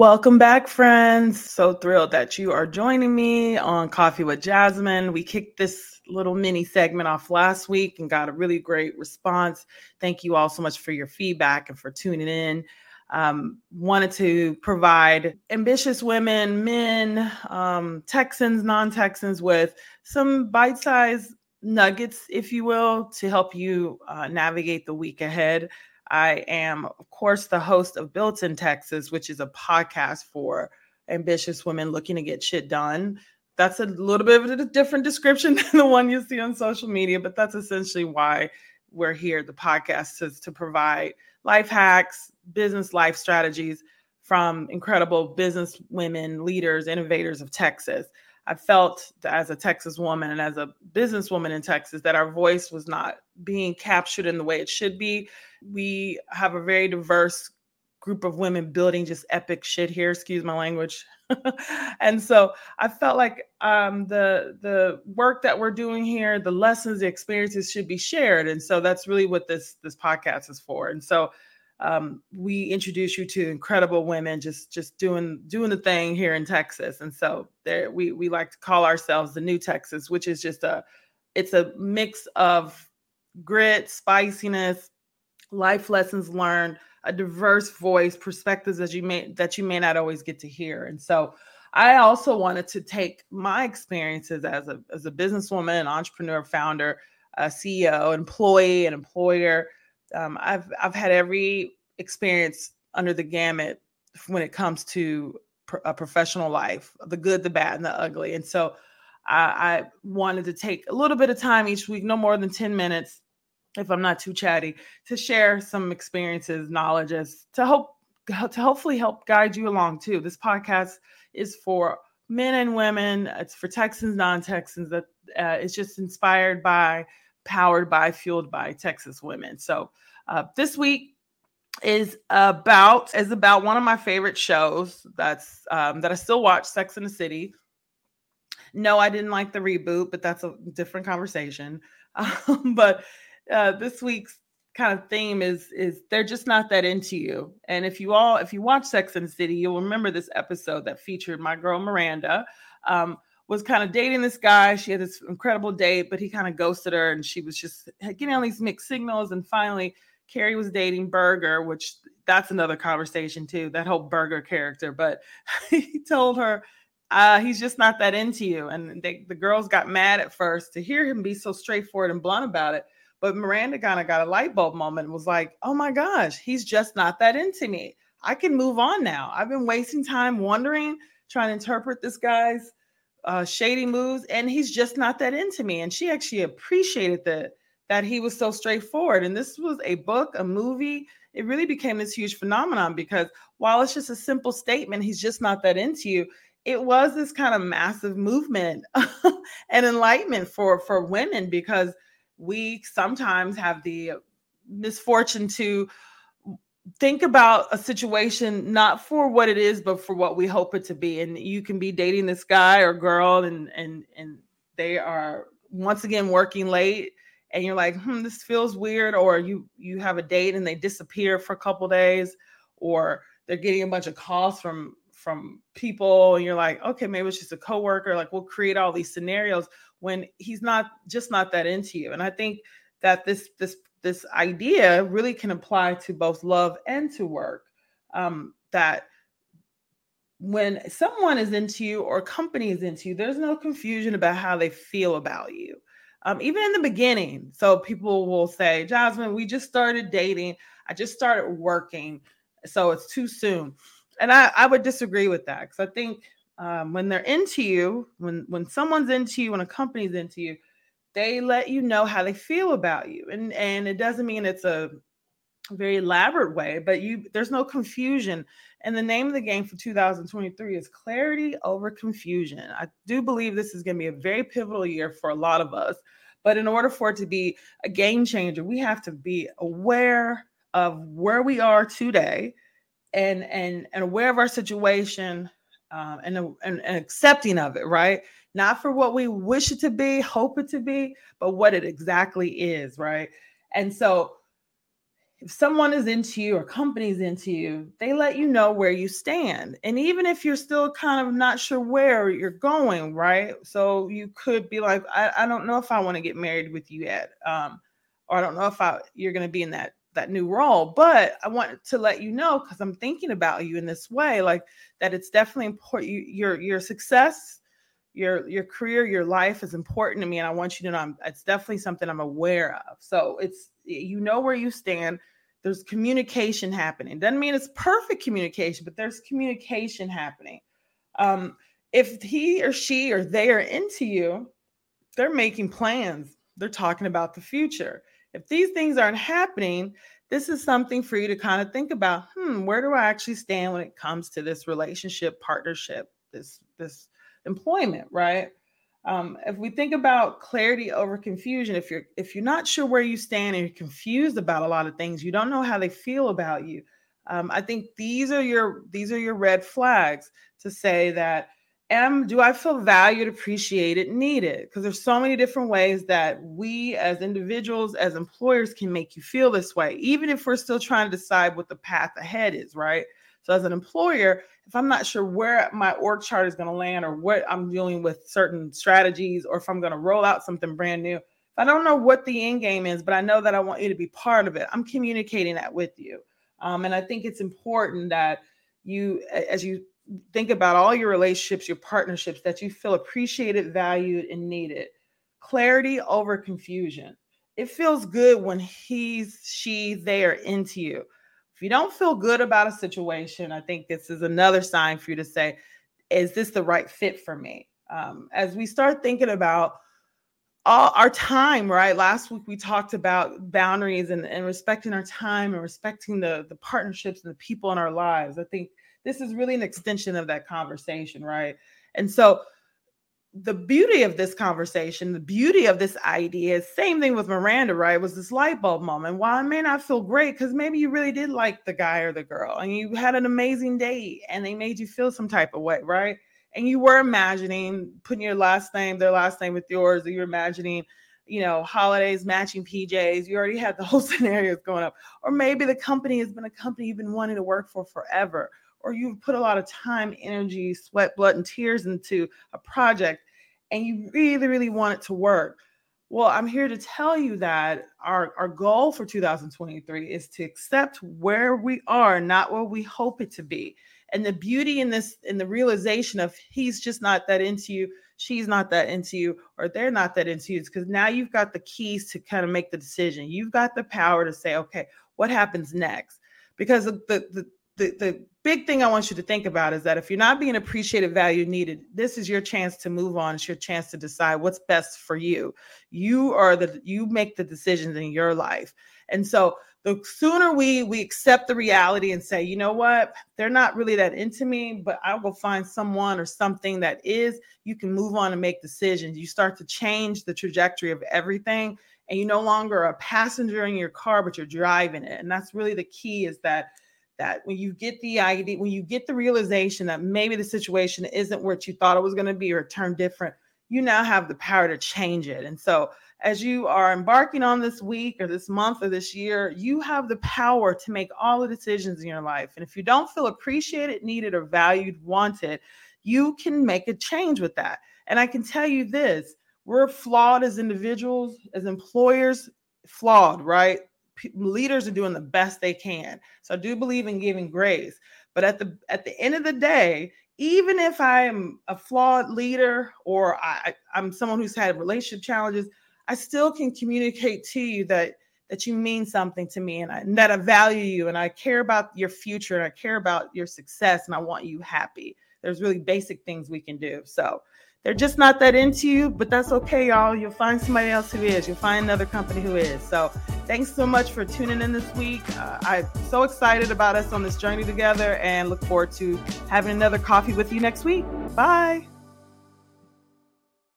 Welcome back, friends. So thrilled that you are joining me on Coffee with Jasmin. We kicked this little mini segment off last week and got a really great response. Thank you all so much for your feedback and for tuning in. Um, wanted to provide ambitious women, men, um, Texans, non Texans, with some bite sized nuggets, if you will, to help you uh, navigate the week ahead. I am, of course, the host of Built in Texas, which is a podcast for ambitious women looking to get shit done. That's a little bit of a different description than the one you see on social media, but that's essentially why we're here. The podcast is to provide life hacks, business life strategies from incredible business women, leaders, innovators of Texas. I felt as a Texas woman and as a businesswoman in Texas that our voice was not being captured in the way it should be. We have a very diverse group of women building just epic shit here, excuse my language. and so I felt like um, the the work that we're doing here, the lessons, the experiences should be shared. And so that's really what this this podcast is for. And so um, we introduce you to incredible women just just doing doing the thing here in Texas. And so there we we like to call ourselves the new Texas, which is just a it's a mix of grit, spiciness, life lessons learned, a diverse voice, perspectives that you may that you may not always get to hear. And so I also wanted to take my experiences as a as a businesswoman, an entrepreneur, founder, a CEO, employee, and employer um, I've I've had every experience under the gamut when it comes to a professional life, the good, the bad, and the ugly. And so I, I wanted to take a little bit of time each week, no more than 10 minutes, if I'm not too chatty, to share some experiences, knowledges to help to hopefully help guide you along too. This podcast is for men and women. It's for Texans, non-Texans. That uh, it's just inspired by powered by, fueled by Texas women. So uh, this week is about is about one of my favorite shows. That's um, that I still watch, Sex in the City. No, I didn't like the reboot, but that's a different conversation. Um, but uh, this week's kind of theme is is they're just not that into you. And if you all if you watch Sex in the City, you'll remember this episode that featured my girl Miranda. Um, was kind of dating this guy. She had this incredible date, but he kind of ghosted her and she was just getting all these mixed signals. And finally, Carrie was dating Berger, which that's another conversation too, that whole Berger character. But he told her, uh, he's just not that into you. And they, the girls got mad at first to hear him be so straightforward and blunt about it. But Miranda kind of got a light bulb moment and was like, oh my gosh, he's just not that into me. I can move on now. I've been wasting time wondering, trying to interpret this guy's uh, shady moves, and he's just not that into me. And she actually appreciated that that he was so straightforward. And this was a book, a movie. It really became this huge phenomenon because while it's just a simple statement, he's just not that into you. It was this kind of massive movement and enlightenment for for women because we sometimes have the misfortune to think about a situation not for what it is but for what we hope it to be. And you can be dating this guy or girl and and and they are once again working late and you're like hmm this feels weird or you you have a date and they disappear for a couple days or they're getting a bunch of calls from from people and you're like okay maybe it's just a coworker like we'll create all these scenarios when he's not just not that into you and i think that this this this idea really can apply to both love and to work. Um, that when someone is into you or a company is into you, there's no confusion about how they feel about you. Um, even in the beginning. So people will say, Jasmin, we just started dating. I just started working. So it's too soon. And I, I would disagree with that because I think um, when they're into you, when when someone's into you, when a company's into you, they let you know how they feel about you. And and it doesn't mean it's a very elaborate way but you there's no confusion. And the name of the game for 2023 is clarity over confusion. I do believe this is going to be a very pivotal year for a lot of us but in order for it to be a game changer we have to be aware of where we are today and and and aware of our situation um, and, and and accepting of it right not for what we wish it to be, hope it to be, but what it exactly is, right? And so if someone is into you or company's into you, they let you know where you stand. And even if you're still kind of not sure where you're going, right? So you could be like, I, I don't know if I want to get married with you yet. Um, or I don't know if I you're gonna be in that that new role. But I want to let you know because I'm thinking about you in this way, like that it's definitely important. You, your your success, your your career, your life is important to me, and I want you to know I'm, it's definitely something I'm aware of. So it's you know where you stand. There's communication happening. Doesn't mean it's perfect communication, but there's communication happening. Um, if he or she or they are into you, they're making plans. They're talking about the future. If these things aren't happening, this is something for you to kind of think about. Hmm, where do I actually stand when it comes to this relationship, partnership, this this employment, right? Um, if we think about clarity over confusion, if you're if you're not sure where you stand and you're confused about a lot of things, you don't know how they feel about you. Um, I think these are your these are your red flags to say that am do i feel valued appreciated needed? Because there's so many different ways that we as individuals as employers can make you feel this way even if we're still trying to decide what the path ahead is right? So as an employer if i'm not sure where my org chart is going to land or what i'm dealing with certain strategies or if i'm going to roll out something brand new if i don't know what the end game is but i know that i want you to be part of it i'm communicating that with you. Um, and i think it's important that you as you think about all your relationships, your partnerships that you feel appreciated, valued, and needed. Clarity over confusion. It feels good when he's, she, they are into you. If you don't feel good about a situation, I think this is another sign for you to say, is this the right fit for me? Um, as we start thinking about all our time, right? Last week we talked about boundaries and, and respecting our time and respecting the, the partnerships and the people in our lives. I think this is really an extension of that conversation, right? And so the beauty of this conversation, the beauty of this idea same thing with Miranda, right? Was this light bulb moment. While it may not feel great, because maybe you really did like the guy or the girl and you had an amazing date and they made you feel some type of way, right? And you were imagining putting your last name, their last name with yours, or you're imagining, you know, holidays, matching PJs. You already had the whole scenarios going up. Or maybe the company has been a company you've been wanting to work for forever or you've put a lot of time, energy, sweat, blood, and tears into a project and you really, really want it to work. Well, I'm here to tell you that our, our goal for 2023 is to accept where we are, not where we hope it to be. And the beauty in this, in the realization of he's just not that into you, she's not that into you, or they're not that into you, is because now you've got the keys to kind of make the decision. You've got the power to say, okay, what happens next? Because the, the, the, the big thing I want you to think about is that if you're not being appreciated, valued, needed, this is your chance to move on. It's your chance to decide what's best for you. You are the you make the decisions in your life. And so the sooner we we accept the reality and say, you know what, they're not really that into me, but I'll go find someone or something that is, you can move on and make decisions. You start to change the trajectory of everything. And you no longer a passenger in your car, but you're driving it. And that's really the key is that that when you get the idea, when you get the realization that maybe the situation isn't what you thought it was going to be or turn different, you now have the power to change it. And so, as you are embarking on this week or this month or this year, you have the power to make all the decisions in your life. And if you don't feel appreciated, needed, or valued, wanted, you can make a change with that. And I can tell you this we're flawed as individuals, as employers, flawed, right? Leaders are doing the best they can. So I do believe in giving grace. But at the at the end of the day, even if I am a flawed leader or I, I'm someone who's had relationship challenges, I still can communicate to you that that you mean something to me and, I, and that I value you and I care about your future and I care about your success and I want you happy. There's really basic things we can do. So they're just not that into you, but that's okay, y'all. You'll find somebody else who is. You'll find another company who is. So, thanks so much for tuning in this week. Uh, I'm so excited about us on this journey together and look forward to having another coffee with you next week. Bye.